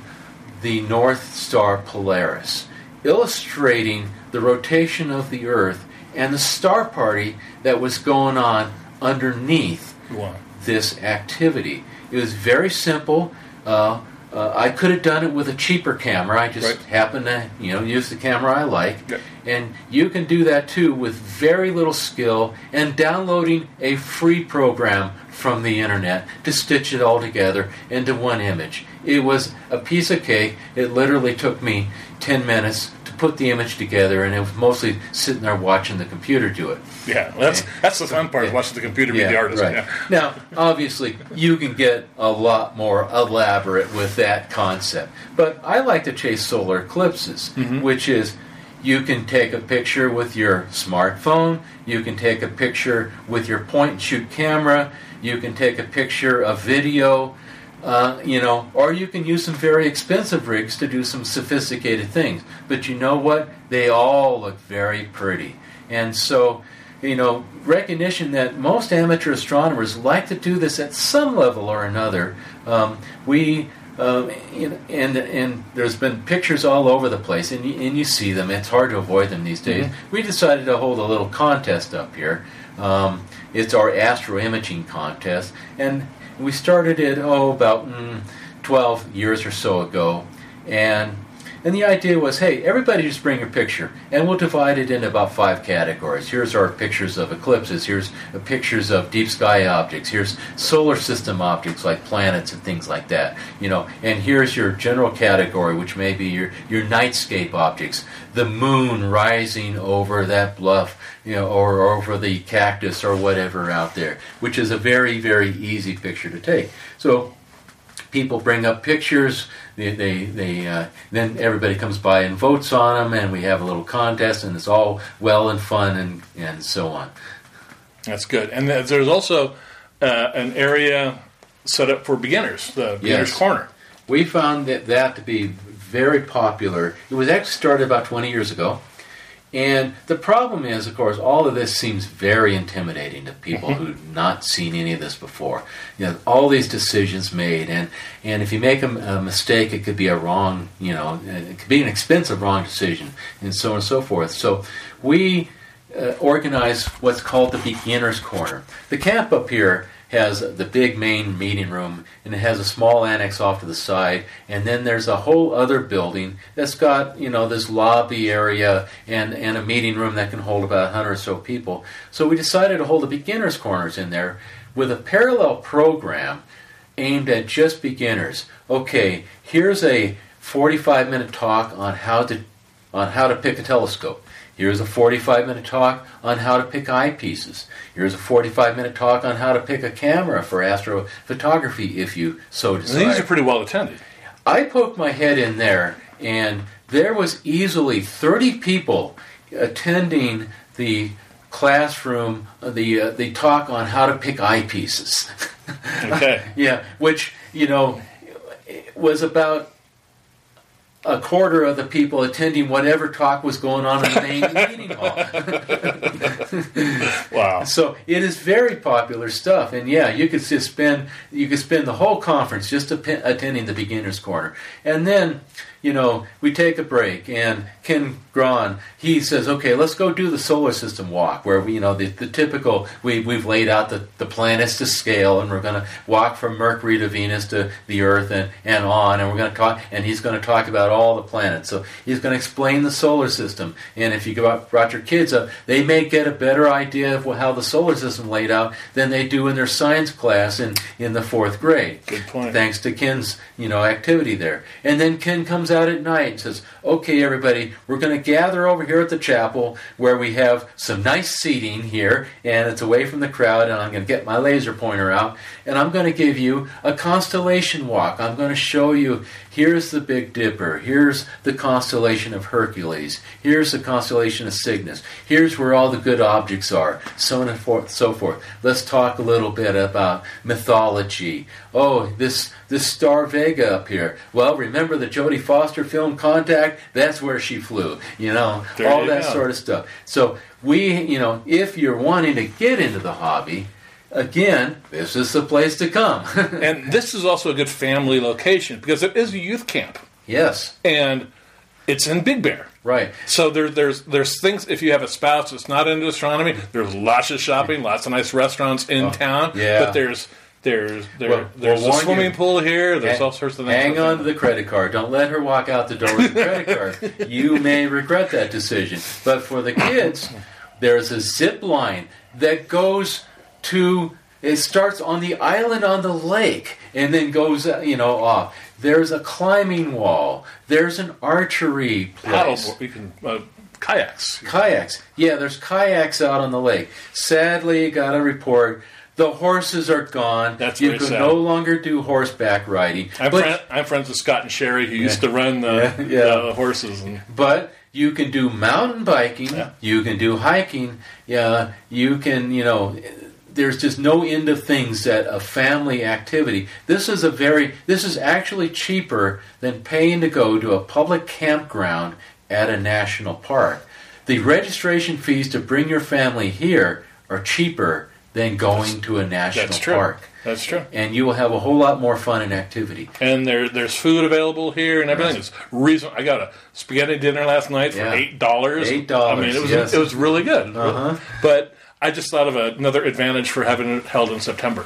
the North Star Polaris, illustrating the rotation of the Earth and the star party that was going on underneath Wow. this activity. It was very simple. Uh, uh, I could have done it with a cheaper camera. I just Right. happened to, you know, use the camera I like. Yep. And you can do that too with very little skill and downloading a free program from the internet to stitch it all together into one image. It was a piece of cake. It literally took me 10 minutes to put the image together, and it was mostly sitting there watching the computer do it. Yeah, that's that's the fun part, yeah. watching the computer be the artist. Right. Yeah. Now, obviously, you can get a lot more elaborate with that concept. But I like to chase solar eclipses, Mm-hmm. which is you can take a picture with your smartphone, you can take a picture with your point and shoot camera, you can take a picture of video. Uh, you know, or you can use some very expensive rigs to do some sophisticated things. But you know what? They all look very pretty. And so, you know, recognition that most amateur astronomers like to do this at some level or another. Um, we um, and, and and there's been pictures all over the place, and you, and you see them. It's hard to avoid them these days. We decided to hold a little contest up here. Um, it's our astro imaging contest, and we started it oh about mm, 12 years or so ago, and And the idea was, hey, everybody just bring a picture, and we'll divide it into about five categories. Here's our pictures of eclipses. Here's pictures of deep sky objects. Here's solar system objects like planets and things like that. You know, and here's your general category, which may be your your nightscape objects, the moon rising over that bluff, you know, or over the cactus or whatever out there, which is a very very easy picture to take. So people bring up pictures. They, they, they uh, then everybody comes by and votes on them, and we have a little contest, and it's all well and fun and, and so on. That's good. And there's also uh, an area set up for beginners, the beginners Yes. corner. We found that, that to be very popular. It was actually started about 20 years ago. And the problem is, of course, all of this seems very intimidating to people who've not seen any of this before. You know, all these decisions made, and, and if you make a, a mistake, it could be a wrong, you know, it could be an expensive wrong decision, and so on and so forth. So we uh, organize what's called the beginner's corner. The camp up here has the big main meeting room and it has a small annex off to the side and then there's a whole other building that's got you know this lobby area and, and a meeting room that can hold about 100 or so people. So we decided to hold the beginners corners in there with a parallel program aimed at just beginners. Okay here's a 45 minute talk on how to on how to pick a telescope Here's a 45 minute talk on how to pick eyepieces. Here's a 45 minute talk on how to pick a camera for astrophotography if you so And desire. these are pretty well attended. I poked my head in there, and there was easily 30 people attending the classroom, uh, the uh, the talk on how to pick eyepieces. Okay. yeah, which you know was about a quarter of the people attending whatever talk was going on in the main meeting hall. Wow. So it is very popular stuff, and yeah, you could just spend you could spend the whole conference just attending the beginners corner, and then you know we take a break, and Ken Braun he says, okay, let's go do the solar system walk, where we you know the, the typical we we've laid out the, the planets to scale, and we're going to walk from Mercury to Venus to the Earth and and on, and we're going to talk, and he's going to talk about all the planets. So he's going to explain the solar system, and if you go out, brought your kids up, they may get a better idea of how the solar system laid out than they do in their science class in, in the fourth grade. Good point. Thanks to Ken's you know activity there. And then Ken comes out at night and says, "Okay, everybody, we're going to gather over here at the chapel where we have some nice seating here, and it's away from the crowd. And I'm going to get my laser pointer out, and I'm going to give you a constellation walk. I'm going to show you." Here's the Big Dipper. Here's the constellation of Hercules. Here's the constellation of Cygnus. Here's where all the good objects are. So on and forth, so forth. Let's talk a little bit about mythology. Oh, this this star Vega up here. Well, remember the Jodie Foster film Contact? That's where she flew. You know, There all you that go. sort of stuff. So we, you know, if you're wanting to get into the hobby, again, this is the place to come. And this is also a good family location because it is a youth camp, yes, and it's in Big Bear. right. So there, there's there's things. If you have a spouse that's not into astronomy, there's lots of shopping, lots of nice restaurants in oh, town. Oh, yeah. But there's there's there, Well, there's we'll a swimming you. pool here. There's Hang- all sorts of things. Hang on to the credit card. Don't let her walk out the door with the credit card. You may regret that decision. But for the kids, there's a zip line that goes to. It starts on the island on the lake and then goes, uh, you know, off. There's a climbing wall. There's an archery place. paddle. You can uh, kayaks. Kayaks. Yeah, there's kayaks out on the lake. Sadly, got a report. The horses are gone. That's you can sad. no longer do horseback riding. I'm, but, friend, I'm friends with Scott and Sherry who used to run the, Yeah, yeah. the horses. And but you can do mountain biking. Yeah. You can do hiking. Yeah, you can. You know, there's just no end of things that a family activity. This is a very. This is actually cheaper than paying to go to a public campground at a national park. The registration fees to bring your family here are cheaper than going to a national that's true. park. That's true. And you will have a whole lot more fun and activity. And there, there's food available here and everything. It's reason. I got a spaghetti dinner last night for Yeah. eight dollars. $8, I mean, it was yes. it was really good. Uh-huh. But I just thought of another advantage for having it held in September: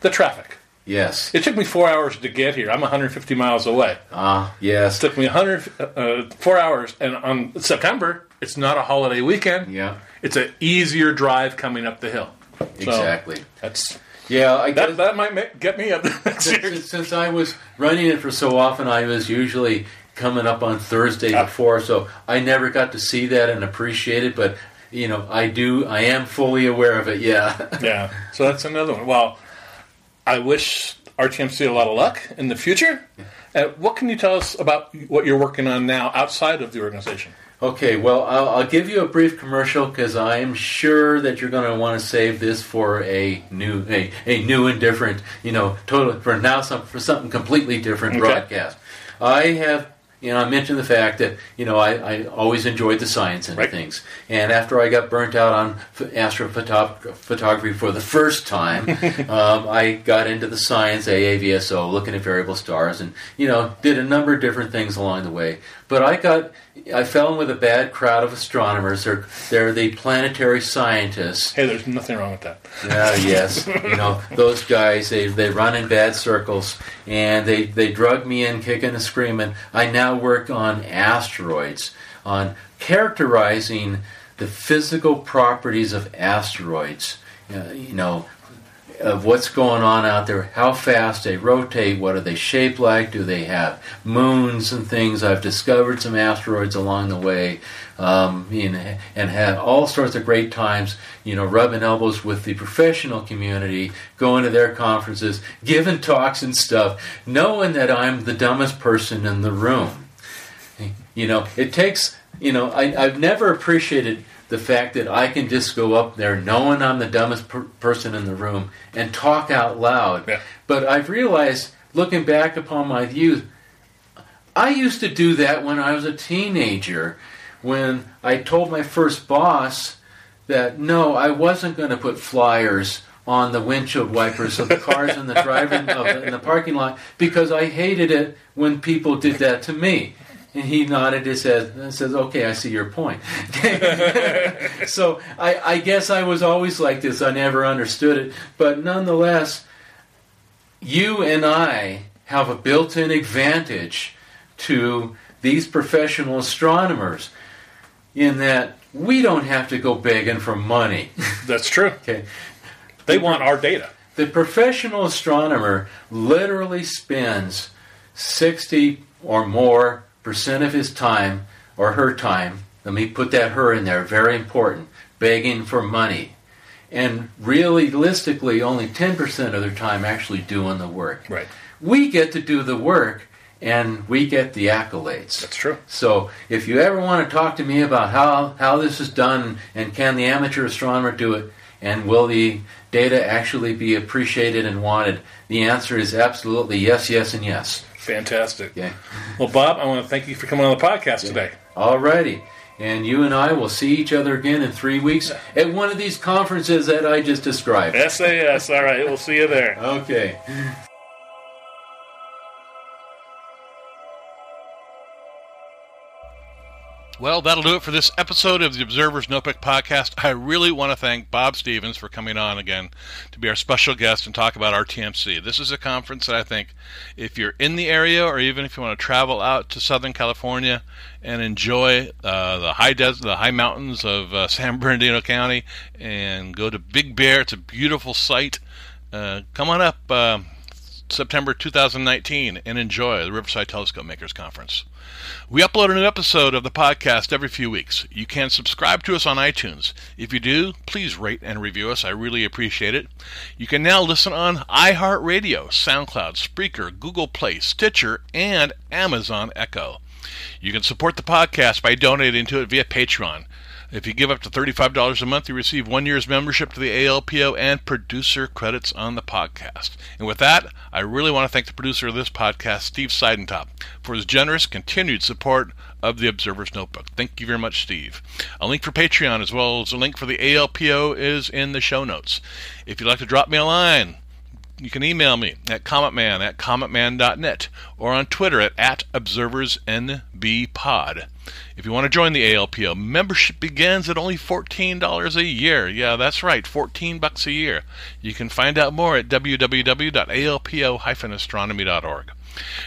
the traffic. Yes. It took me four hours to get here. I'm 150 miles away. Ah, yes. It took me 100, uh, four hours, and on September, it's not a holiday weekend. Yeah. It's an easier drive coming up the hill. So Exactly. that's Yeah, I that. That might make, get me up next year. since, since I was running it for so often, I was usually coming up on Thursday Yeah. before, so I never got to see that and appreciate it. But you know, I do. I am fully aware of it. Yeah. Yeah. So that's another one. Well, I wish RTMC a lot of luck in the future. Uh, what can you tell us about what you're working on now outside of the organization? Okay, well, I'll, I'll give you a brief commercial because I am sure that you're going to want to save this for a new, a, a new and different, you know, total for now some for something completely different Okay. broadcast. I have, you know, I mentioned the fact that you know I, I always enjoyed the science and Right. things, and after I got burnt out on ph- astrophotography for the first time, um, I got into the science AAVSO, looking at variable stars, and you know, did a number of different things along the way. But I got, I fell in with a bad crowd of astronomers. They're they're the planetary scientists. Hey, there's nothing wrong with that. Yeah, yes. You know, those guys, they, they run in bad circles and they, they drug me in kicking and screaming. I now work on asteroids, on characterizing the physical properties of asteroids. Uh, you know, of what's going on out there, how fast they rotate, what are they shaped like, do they have moons and things. I've discovered some asteroids along the way, um, know, and had all sorts of great times, you know, rubbing elbows with the professional community, going to their conferences, giving talks and stuff, knowing that I'm the dumbest person in the room. You know, it takes, you know, I, I've never appreciated the fact that I can just go up there knowing I'm the dumbest per- person in the room and talk out loud. Yeah. But I've realized, looking back upon my youth, I used to do that when I was a teenager, when I told my first boss that no, I wasn't going to put flyers on the windshield wipers of the cars in the driver of the, in the parking lot because I hated it when people did that to me. And he nodded his head and says, "Okay, I see your point." so I, I guess I was always like this. I never understood it, but nonetheless, you and I have a built-in advantage to these professional astronomers in that we don't have to go begging for money. That's true. Okay. They want our data. The professional astronomer literally spends 60 or more of his time or her time, let me put that her in there, very important, begging for money. And realistically, only 10% of their time actually doing the work. Right. We get to do the work and we get the accolades. That's true. So if you ever want to talk to me about how, how this is done and can the amateur astronomer do it and will the data actually be appreciated and wanted, the answer is absolutely yes, yes, and yes. Fantastic. Okay. Well, Bob, I want to thank you for coming on the podcast today. All righty. And you and I will see each other again in three weeks at one of these conferences that I just described. SAS. All right. We'll see you there. Okay. Well, that'll do it for this episode of the Observer's Notebook podcast. I really want to thank Bob Stephens for coming on again to be our special guest and talk about RTMC. This is a conference that I think if you're in the area or even if you want to travel out to Southern California and enjoy uh, the high des- the high mountains of uh, San Bernardino County and go to Big Bear, it's a beautiful site. Uh, come on up uh, September 2019 and enjoy the Riverside Telescope Makers Conference. We upload a new episode of the podcast every few weeks. You can subscribe to us on iTunes. If you do, please rate and review us. I really appreciate it. You can now listen on iHeartRadio, SoundCloud, Spreaker, Google Play, Stitcher, and Amazon Echo. You can support the podcast by donating to it via Patreon. If you give up to $35 a month, you receive one year's membership to the ALPO and producer credits on the podcast. And with that, I really want to thank the producer of this podcast, Steve Seidentop, for his generous continued support of the Observer's Notebook. Thank you very much, Steve. A link for Patreon as well as a link for the ALPO is in the show notes. If you'd like to drop me a line, you can email me at cometman at cometman.net or on Twitter at, at observersnbpod. If you want to join the ALPO, membership begins at only $14 a year. Yeah, that's right, 14 bucks a year. You can find out more at www.alpo-astronomy.org.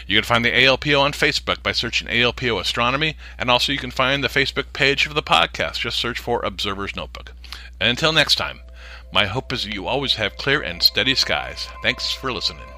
You can find the ALPO on Facebook by searching ALPO Astronomy, and also you can find the Facebook page of the podcast. Just search for Observer's Notebook. Until next time, my hope is that you always have clear and steady skies. Thanks for listening.